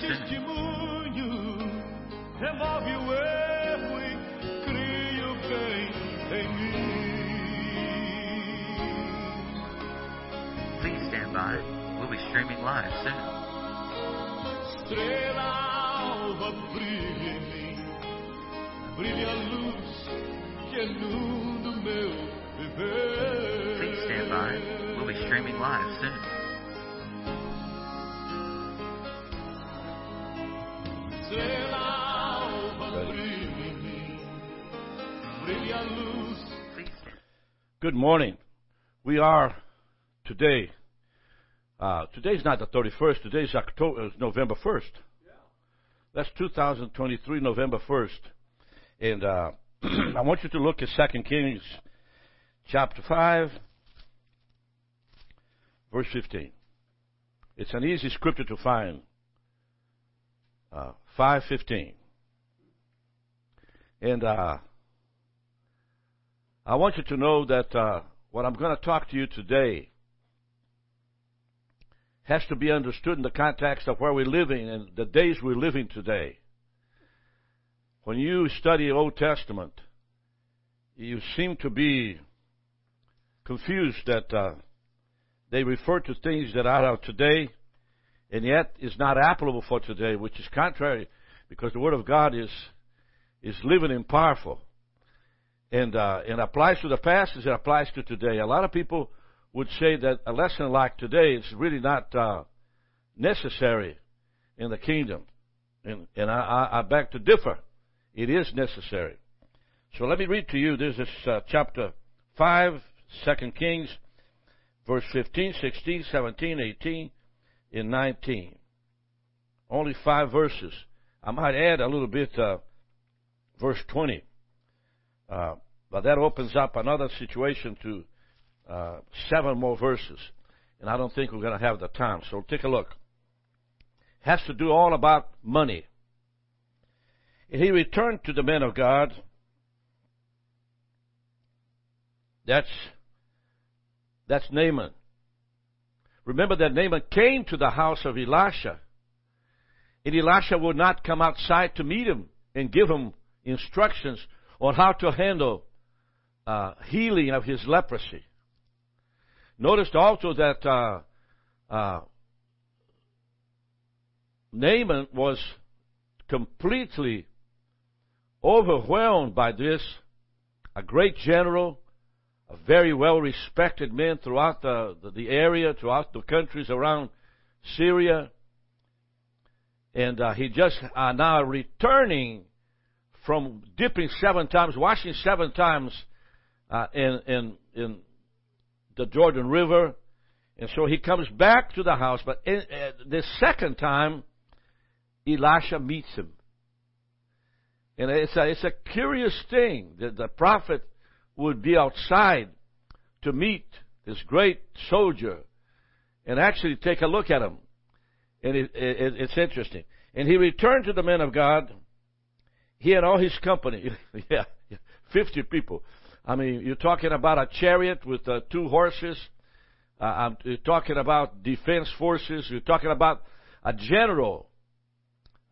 testemunho remove o erro e cria o bem em mim. Please stand by. We'll be streaming live soon. Estrela alva brilha em mim, brilha a luz que inunda o meu viver. Please stand by. We'll be streaming live soon. Good morning. We are today. Uh, today's not the 31st. Today's October, uh, November 1st. That's 2023, November 1st. And uh, I want you to look at 2 Kings chapter 5, verse 15. It's an easy scripture to find. Uh, 515. And uh, I want you to know that uh, what I'm going to talk to you today has to be understood in the context of where we're living and the days we're living today. When you study Old Testament, you seem to be confused that uh, they refer to things that are of today and yet is not applicable for today, which is contrary because the Word of God is is living and powerful and uh, and applies to the past as it applies to today. A lot of people would say that a lesson like today is really not uh, necessary in the kingdom, and and I, I, I beg to differ. It is necessary. So let me read to you. This is uh, chapter 5, 2 Kings, verse 15, 16, 17, 18, and 19. Only five verses. I might add a little bit, uh, verse 20. Uh, but that opens up another situation to uh, seven more verses. And I don't think we're going to have the time. So take a look. Has to do all about money. And he returned to the men of God. That's that's Naaman. Remember that Naaman came to the house of Elisha. And Elisha would not come outside to meet him and give him instructions on how to handle uh, healing of his leprosy. Notice also that uh, uh, Naaman was completely overwhelmed by this. A great general, a very well respected man throughout the, the, the, area, throughout the countries around Syria. And uh, he just uh, now returning from dipping seven times, washing seven times uh, in, in, in the Jordan River. And so he comes back to the house, but in, uh, the second time, Elisha meets him. And it's a, it's a curious thing that the prophet would be outside to meet this great soldier and actually take a look at him. And it, it, it's interesting. And he returned to the men of God, he and all his company. yeah, 50 people. I mean, you're talking about a chariot with uh, two horses. Uh, I'm you're talking about defense forces. You're talking about a general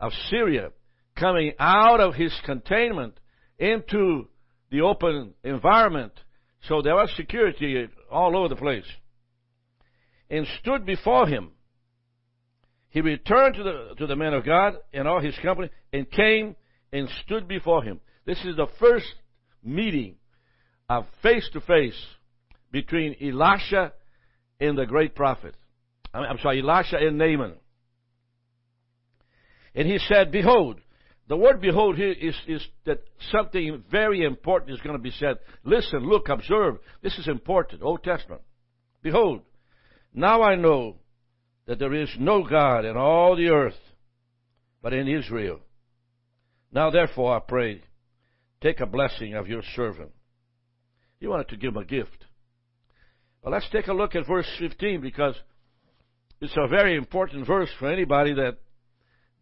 of Syria coming out of his containment into the open environment. So there was security all over the place. And stood before him. He returned to the, to the men of God and all his company and came and stood before him. This is the first meeting of face to face between Elisha and the great prophet. I'm sorry, Elisha and Naaman. And he said, Behold, the word behold here is, is that something very important is going to be said. Listen, look, observe. This is important. Old Testament. Behold, now I know that there is no God in all the earth but in Israel. Now therefore I pray, take a blessing of your servant. He wanted to give him a gift. But let's take a look at verse 15 because it's a very important verse for anybody that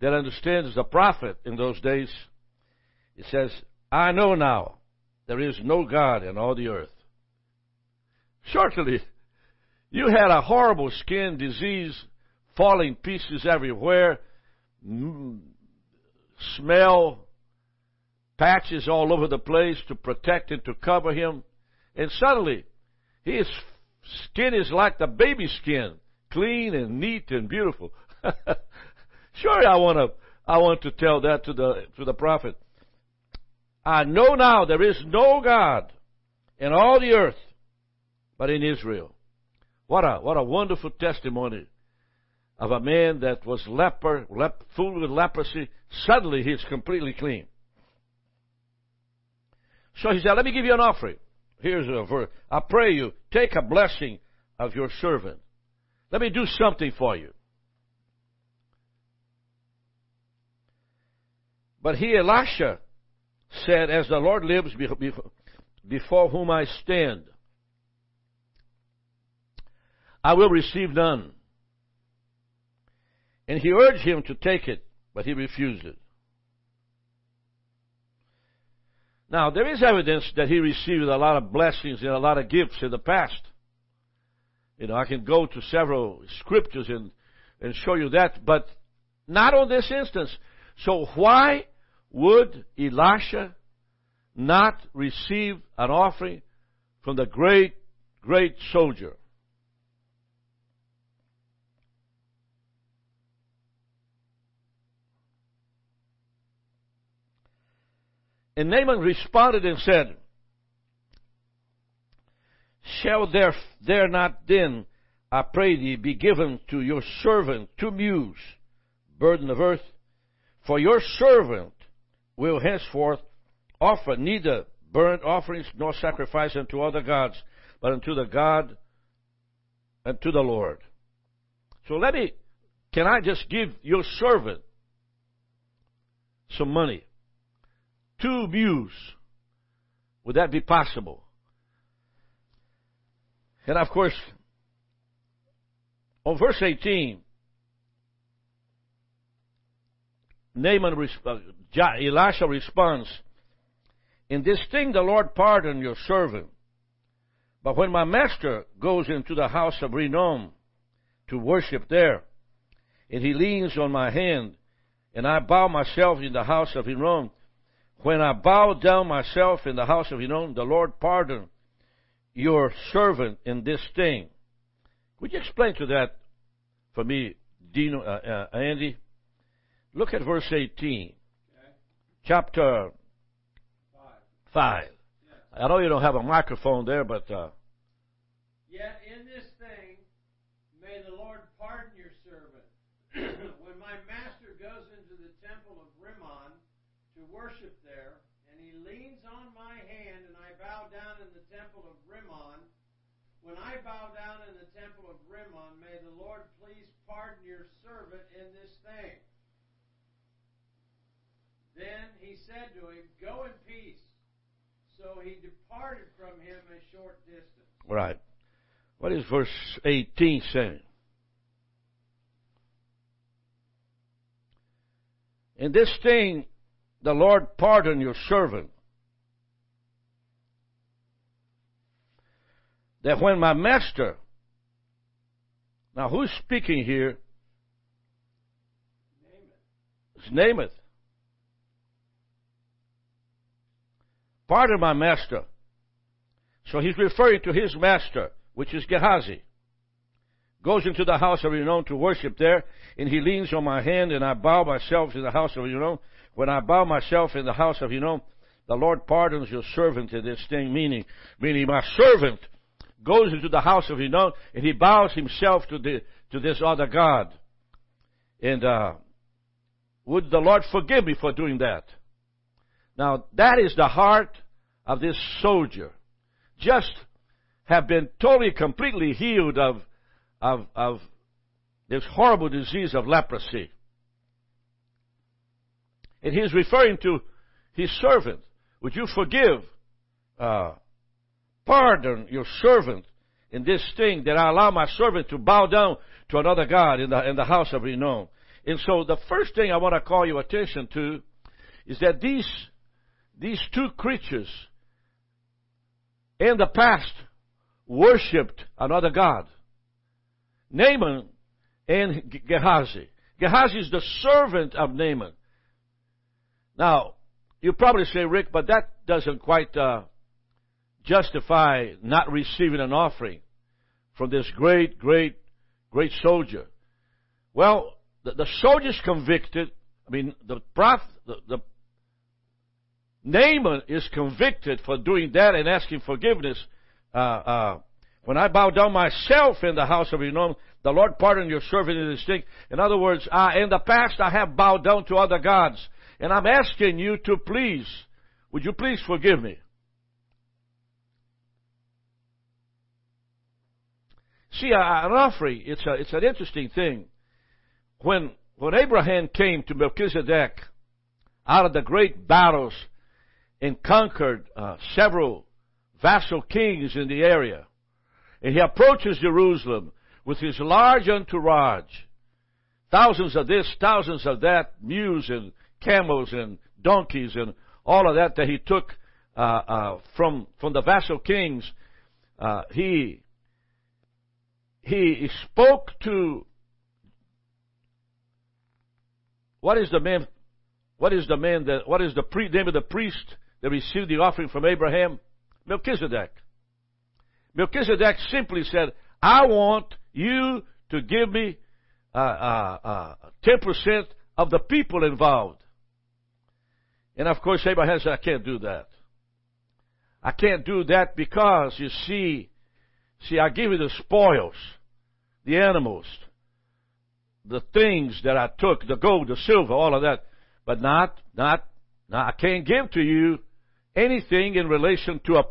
that understands the prophet in those days. It says, I know now there is no God in all the earth. Certainly, you had a horrible skin disease, falling pieces everywhere, smell patches all over the place to protect and to cover him. And suddenly, his skin is like the baby skin, clean and neat and beautiful. sure, I want to, I want to tell that to the, to the prophet. I know now there is no God in all the earth but in Israel. What a, what a wonderful testimony of a man that was leper, lep, full with leprosy. Suddenly he's completely clean. So he said, let me give you an offering. Here's a verse. I pray you, take a blessing of your servant. Let me do something for you. But he, Elisha, said, As the Lord lives before whom I stand, I will receive none. And he urged him to take it, but he refused it. Now, there is evidence that he received a lot of blessings and a lot of gifts in the past. You know, I can go to several scriptures and, and show you that, but not on this instance. So why would Elisha not receive an offering from the great, great soldier? And Naaman responded and said, Shall there, there not then, I pray thee, be given to your servant two mules, burden of earth? For your servant will henceforth offer neither burnt offerings nor sacrifice unto other gods, but unto the God and to the Lord. So let me, can I just give your servant some money? Two views. Would that be possible? And of course, on verse 18, Naaman, uh, Elisha responds, In this thing the Lord pardon your servant. But when my master goes into the house of Rimmon to worship there, and he leans on my hand, and I bow myself in the house of Rimmon, when I bow down myself in the house of Rimmon, the Lord pardon your servant in this thing. Would you explain to that for me, Dino, uh, uh, Andy? Look at verse 18. Okay. Chapter 5. five. I know you don't have a microphone there, but. Uh, Yet in this thing, may the Lord pardon your servant. when my master goes into the temple of Rimmon to worship there, and he leans on my hand, and I bow down in the temple of Rimmon. When I bow down in the temple of Rimmon, may the Lord please pardon your servant in this thing. Then he said to him, Go in peace. So he departed from him a short distance. Right. What is verse 18 saying? In this thing, the Lord pardon your servant. that when my master, now who's speaking here? It's Naaman. Pardon my master. So he's referring to his master, which is Gehazi. Goes into the house of Rimmon to worship there, and he leans on my hand, and I bow myself in the house of Rimmon. When I bow myself in the house of Rimmon, the Lord pardons your servant in this thing, meaning, meaning my servant goes into the house of Rimmon and he bows himself to the to this other god. And uh, would the Lord forgive me for doing that? Now that is the heart of this soldier. Just have been totally, completely healed of of of this horrible disease of leprosy. And he's referring to his servant. Would you forgive uh, pardon your servant in this thing that I allow my servant to bow down to another God in the, in the house of Rimmon. And so the first thing I want to call your attention to is that these, these two creatures in the past worshipped another God. Naaman and Gehazi. Gehazi is the servant of Naaman. Now, you probably say, Rick, but that doesn't quite uh, justify not receiving an offering from this great, great, great soldier. Well, the, the soldier's convicted. I mean, the prophet, the, the Naaman is convicted for doing that and asking forgiveness. Uh, uh, when I bow down myself in the house of Enom, the Lord pardon your servant in this thing. In other words, uh, in the past I have bowed down to other gods. And I'm asking you to please, would you please forgive me? See, an offering, it's, a, it's an interesting thing. When, when Abraham came to Melchizedek out of the great battles and conquered uh, several vassal kings in the area, and he approaches Jerusalem with his large entourage, thousands of this, thousands of that, mules and camels and donkeys and all of that that he took uh, uh, from from the vassal kings. Uh, he he spoke to what is the man? What is the man that? What is the pre, name of the priest that received the offering from Abraham? Melchizedek. Melchizedek simply said, "I want you to give me uh, uh, uh, ten percent of the people involved." And of course, Abraham said, "I can't do that. I can't do that because you see, see, I give you the spoils, the animals, the things that I took, the gold, the silver, all of that, but not, not, not I can't give to you anything in relation to a,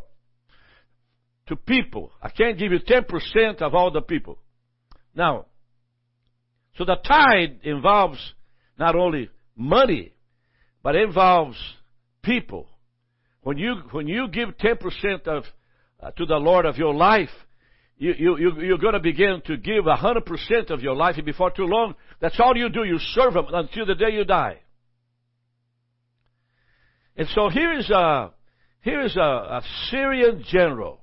to people. I can't give you 10% of all the people. Now, so the tithe involves not only money, but involves people. When you, when you give 10% of, uh, to the Lord of your life, you, you, you, you're going to begin to give 100% of your life, and before too long, that's all you do. You serve Him until the day you die. And so here is a, here is a, a Syrian general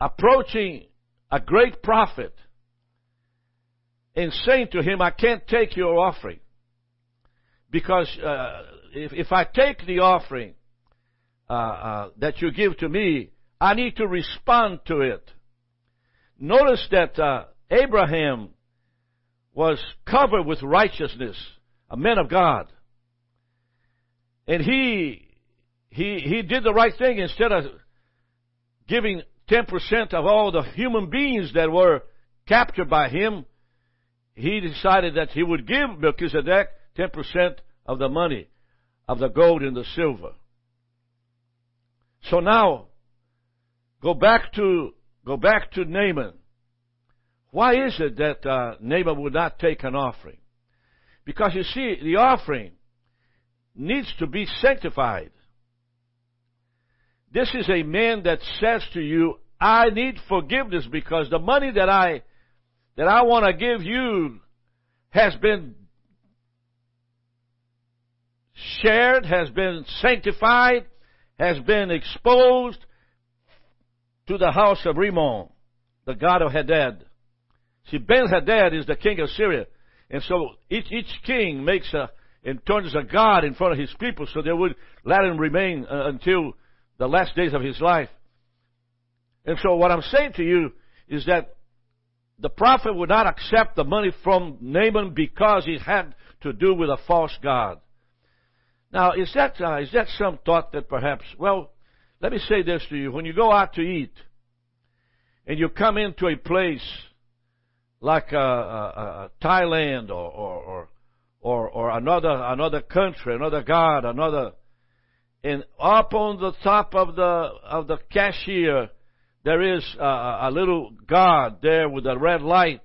approaching a great prophet and saying to him, I can't take your offering. Because uh, if, if I take the offering uh, uh, that you give to me, I need to respond to it. Notice that uh, Abraham was covered with righteousness, a man of God. And he, he, he did the right thing instead of giving 10% of all the human beings that were captured by him. He decided that he would give Melchizedek 10% of the money, of the gold and the silver. So now, go back to, go back to Naaman. Why is it that uh, Naaman would not take an offering? Because you see, the offering needs to be sanctified. This is a man that says to you, I need forgiveness because the money that I that I want to give you has been shared, has been sanctified, has been exposed to the house of Rimmon, the god of Hadad. See, Ben Hadad is the king of Syria. And so each, each king makes a, and turns a god in front of his people so they would let him remain uh, until the last days of his life. And so what I'm saying to you is that the prophet would not accept the money from Naaman because it had to do with a false god. Now, is that, uh, is that some thought that perhaps, well, let me say this to you. When you go out to eat and you come into a place like uh, uh, uh, Thailand or, or, or, or, another, another country, another God, another, and up on the top of the, of the cashier, there is a, a little God there with a red light.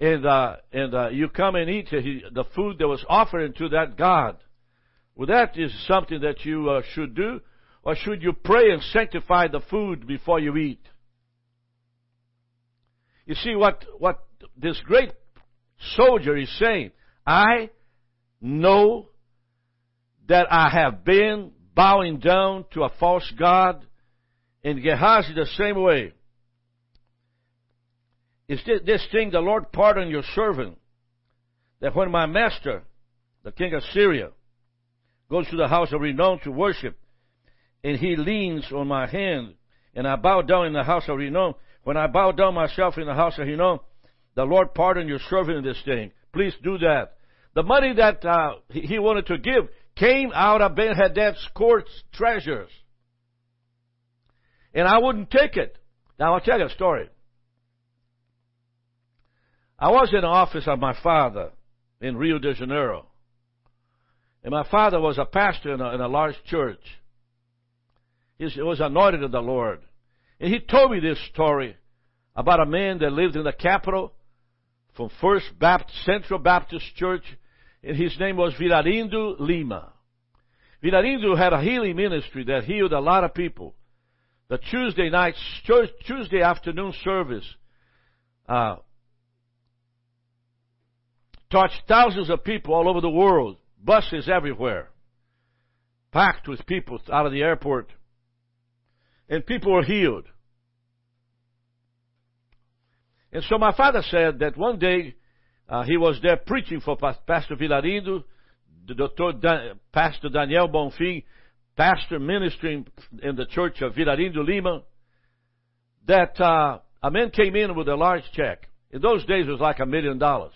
And, uh, and, uh, you come and eat the food that was offered to that God. Well, that is something that you uh, should do, or should you pray and sanctify the food before you eat? You see what, what this great soldier is saying. I know that I have been bowing down to a false God, and Gehazi the same way. is this thing, the Lord pardon your servant, that when my master, the king of Syria, goes to the house of Rimmon to worship, and he leans on my hand, and I bow down in the house of Rimmon, when I bow down myself in the house of Rimmon, the Lord pardon your servant in this thing. Please do that. The money that uh, he wanted to give came out of Ben Hadad's court's treasures. And I wouldn't take it. Now I'll tell you a story. I was in the office of my father in Rio de Janeiro. And my father was a pastor in a, in a large church. He was anointed of the Lord. And he told me this story about a man that lived in the capital from First Baptist, Central Baptist Church, his name was Vilarindo Lima. Vilarindo had a healing ministry that healed a lot of people. The Tuesday night, Tuesday afternoon service, uh, touched thousands of people all over the world, buses everywhere, packed with people out of the airport, and people were healed. And so my father said that one day uh, he was there preaching for Pastor Vilarindo, Dr. Dan- Pastor Daniel Bonfim, pastor ministering in the church of Vilarindo Lima, that uh, a man came in with a large check. In those days, it was like a million dollars.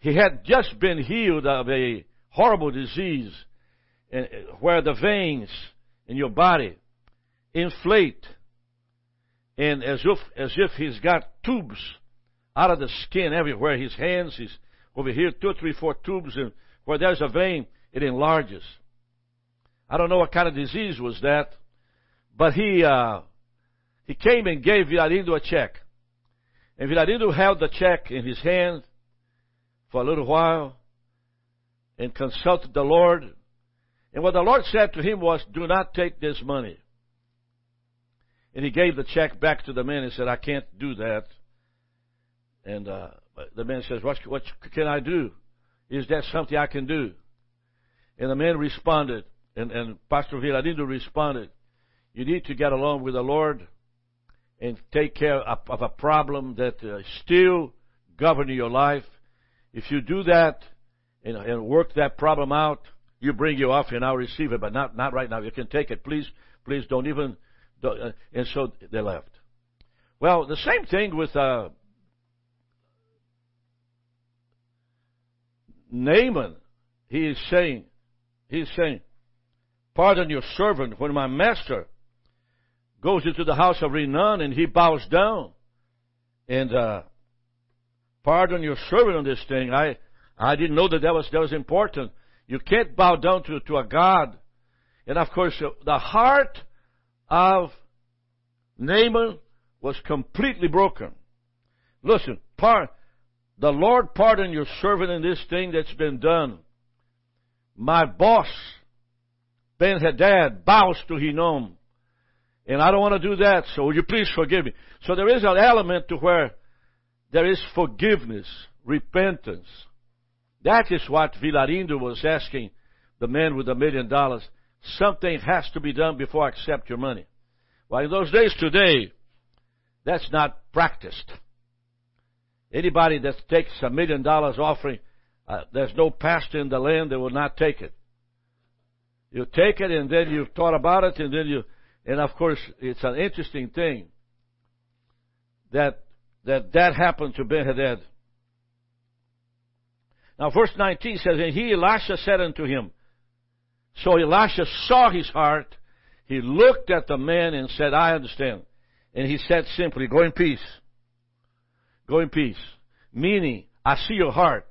He had just been healed of a horrible disease and- where the veins in your body inflate and as if as if he's got tubes out of the skin everywhere. His hands, he's over here, two, three, four tubes, and where there's a vein, it enlarges. I don't know what kind of disease was that, but he uh, he came and gave Vilarindo a check, and Vilarindo held the check in his hand for a little while and consulted the Lord. And what the Lord said to him was, "Do not take this money." And he gave the check back to the man and said, I can't do that. And uh, the man says, what, what can I do? Is that something I can do? And the man responded, and, and Pastor Vilarindo responded, You need to get along with the Lord and take care of, of a problem that uh, still governing your life. If you do that and, and work that problem out, you bring your offering and I'll receive it, but not, not right now. You can take it. Please, please don't even do uh, and so they left. Well, the same thing with uh, Naaman. He is saying, he is saying, pardon your servant when my master goes into the house of Rimmon and he bows down and uh, pardon your servant on this thing. I I didn't know that that was that was important. You can't bow down to to a God, and of course uh, the heart of Naaman was completely broken. Listen, par- the Lord pardon your servant in this thing that's been done. My boss, Ben Hadad, bows to Hinnom. And I don't want to do that, so will you please forgive me? So there is an element to where there is forgiveness, repentance. That is what Vilarindo was asking the man with a million dollars. Something has to be done before I accept your money. Well, in those days today, that's not practiced. Anybody that takes a million dollars offering, uh, there's no pastor in the land that will not take it. You take it and then you've thought about it and then you, and of course, it's an interesting thing that that that happened to Ben Hadad. Now, verse 19 says, And he, Elisha, said unto him, So Elisha saw his heart. He looked at the man and said, I understand. And he said simply, Go in peace. Go in peace. Meaning, I see your heart.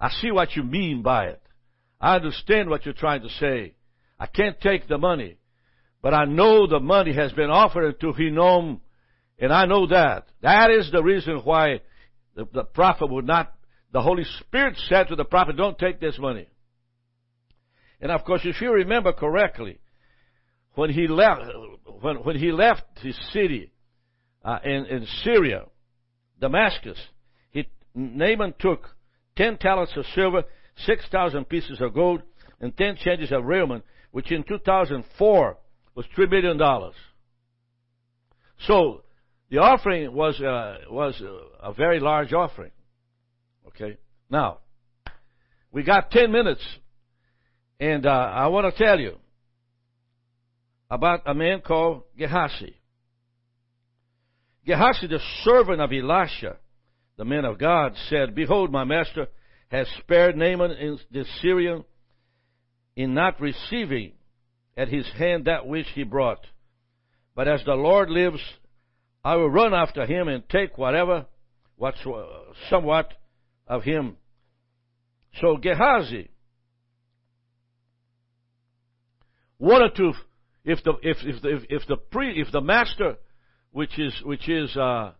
I see what you mean by it. I understand what you're trying to say. I can't take the money. But I know the money has been offered to Hinnom, and I know that. That is the reason why the, the prophet would not, the Holy Spirit said to the prophet, don't take this money. And of course, if you remember correctly, when he left, when, when he left his city uh, in, in Syria, Damascus, he, Naaman took ten talents of silver, six thousand pieces of gold, and ten changes of raiment, which in 2004 was three million dollars. So the offering was uh, was a, a very large offering. Okay, now we got ten minutes, and uh, I want to tell you about a man called Gehazi. Gehazi, the servant of Elisha, the man of God, said, Behold, my master has spared Naaman the Syrian in not receiving at his hand that which he brought. But as the Lord lives, I will run after him and take whatever, what's uh, somewhat of him. So Gehazi wanted to, if the if if the if the pre if the master, which is which is uh,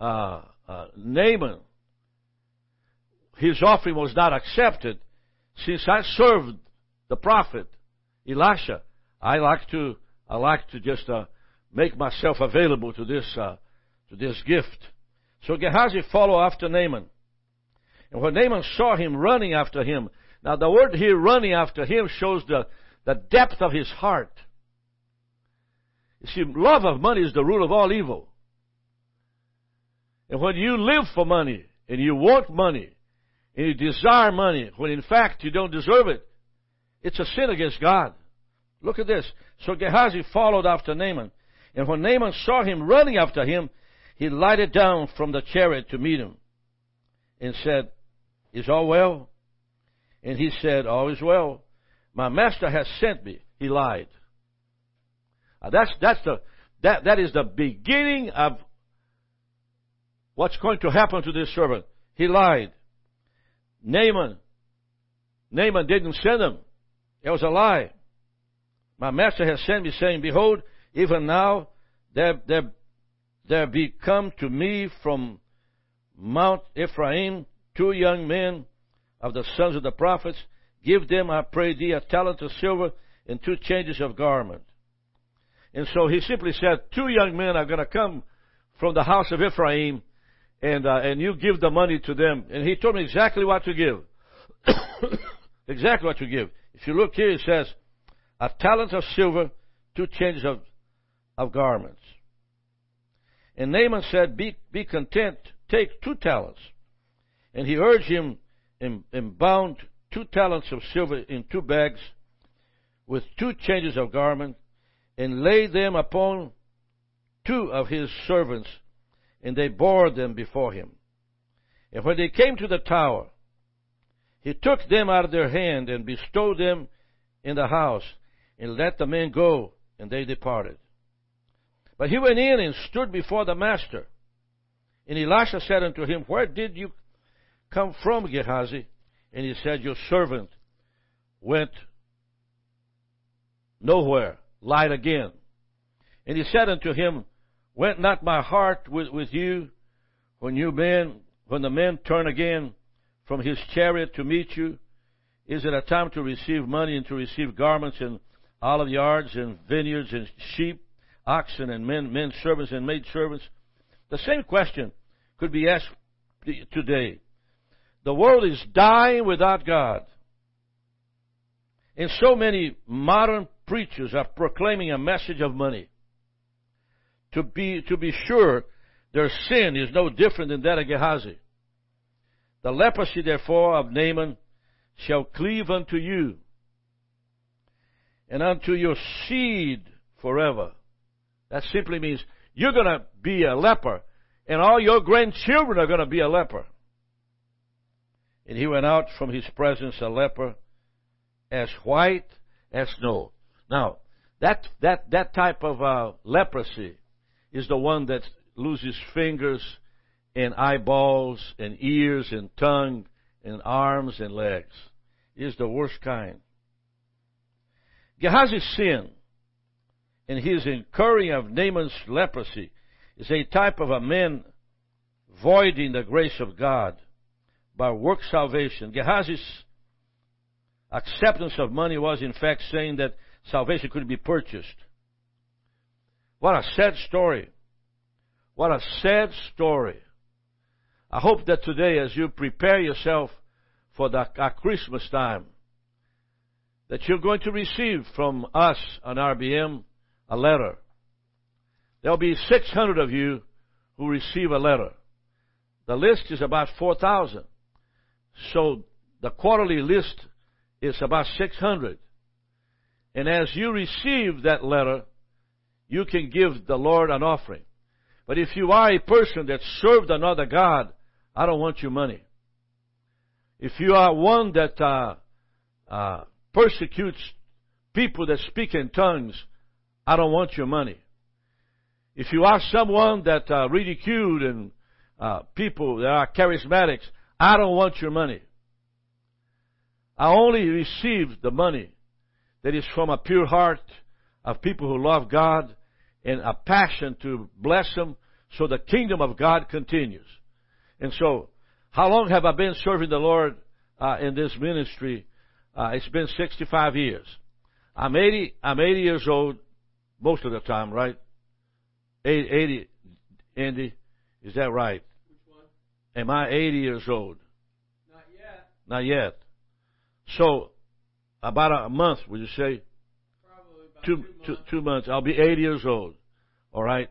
uh, uh, Naaman, his offering was not accepted, since I served the prophet Elisha, I like to I like to just uh, make myself available to this uh, to this gift. So Gehazi followed after Naaman, and when Naaman saw him running after him, now the word here "running after him" shows the the depth of his heart. See, love of money is the root of all evil. And when you live for money and you want money and you desire money when in fact you don't deserve it, it's a sin against God. Look at this. So Gehazi followed after Naaman. And when Naaman saw him running after him, he lighted down from the chariot to meet him and said, Is all well? And he said, All is well. My master has sent me. He lied. That's, that's the, that, that is the beginning of what's going to happen to this servant. He lied. Naaman, Naaman didn't send him. It was a lie. My master has sent me, saying, Behold, even now there, there, there be come to me from Mount Ephraim two young men of the sons of the prophets. Give them, I pray thee, a talent of silver and two changes of garment. And so he simply said, Two young men are going to come from the house of Ephraim, and, uh, and you give the money to them. And he told me exactly what to give. exactly what to give. If you look here, it says, a talent of silver, two changes of, of garments. And Naaman said, be, be content, take two talents. And he urged him and, bound two talents of silver in two bags with two changes of garment and laid them upon two of his servants and they bore them before him. And when they came to the tower, he took them out of their hand and bestowed them in the house, and let the men go, and they departed. But he went in and stood before the master. And Elisha said unto him, Where did you come from, Gehazi? And he said, Your servant went nowhere, lied again. And he said unto him, Went not my heart with, with you when you men, when the men turn again from his chariot to meet you? Is it a time to receive money and to receive garments and olive yards and vineyards and sheep, oxen and men, men servants and maid servants? The same question could be asked today. The world is dying without God. And so many modern preachers are proclaiming a message of money. To be, to be sure, their sin is no different than that of Gehazi. The leprosy, therefore, of Naaman shall cleave unto you, and unto your seed forever. That simply means you're going to be a leper, and all your grandchildren are going to be a leper. And he went out from his presence a leper, as white as snow. Now, that that that type of uh, leprosy is the one that loses fingers and eyeballs and ears and tongue and arms and legs. It is the worst kind. Gehazi's sin and his incurring of Naaman's leprosy is a type of a man voiding the grace of God by work salvation. Gehazi's acceptance of money was in fact saying that salvation couldn't be purchased. What a sad story. What a sad story. I hope that today, as you prepare yourself for the Christmas time, that you're going to receive from us on RBM a letter. There'll be 600 of you who receive a letter. The list is about 4,000. So the quarterly list is about 600. And as you receive that letter, you can give the Lord an offering. But if you are a person that served another God, I don't want your money. If you are one that uh, uh, persecutes people that speak in tongues, I don't want your money. If you are someone that uh, ridiculed and uh, people that are charismatics, I don't want your money. I only receive the money that is from a pure heart of people who love God and a passion to bless them so the kingdom of God continues. And so, how long have I been serving the Lord uh, in this ministry? Uh, it's been 65 years. I'm 80, I'm 80 years old most of the time, right? 80, 80 Andy, is that right? Which one? Am I 80 years old? Not yet. Not yet. So, about a month, would you say? Probably about Two, two, two, months. two months. I'll be 80 years old. All right?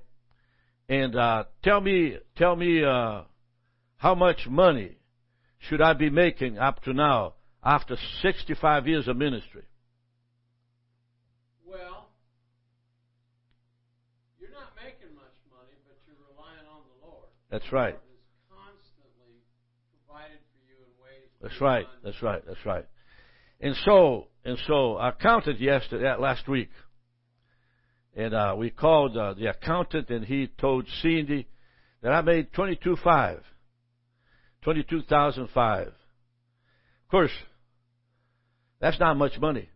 And uh, tell me, tell me uh, how much money should I be making up to now after 65 years of ministry? Well, you're not making much money, but you're relying on the Lord. That's right. Lord has constantly provided for you in ways. That's right. That's right. That's right. And so, and so, I counted yesterday, last week, and uh, we called uh, the accountant, and he told Cindy that I made twenty-two five, twenty-two thousand five. Of course, that's not much money.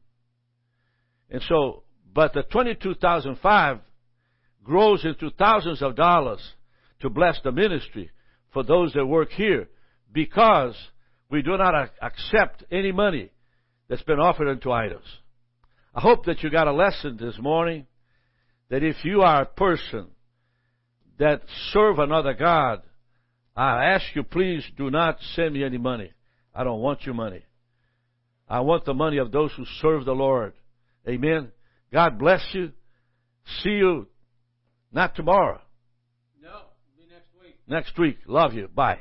And so, but the twenty-two thousand five grows into thousands of dollars to bless the ministry for those that work here, because we do not ac- accept any money that's been offered unto idols. I hope that you got a lesson this morning that if you are a person that serve another God, I ask you please do not send me any money. I don't want your money. I want the money of those who serve the Lord. Amen. God bless you. See you not tomorrow, No, be next week. next week. Love you. Bye.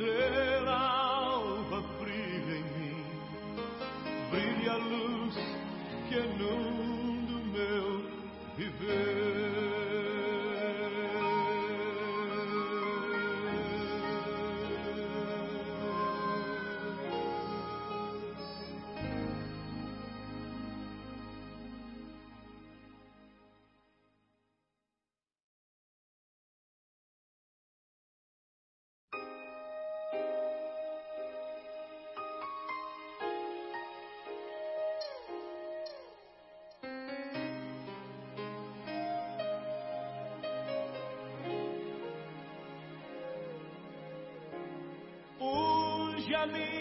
Estrela alva brilha em mim, brilha a luz que inunda Alma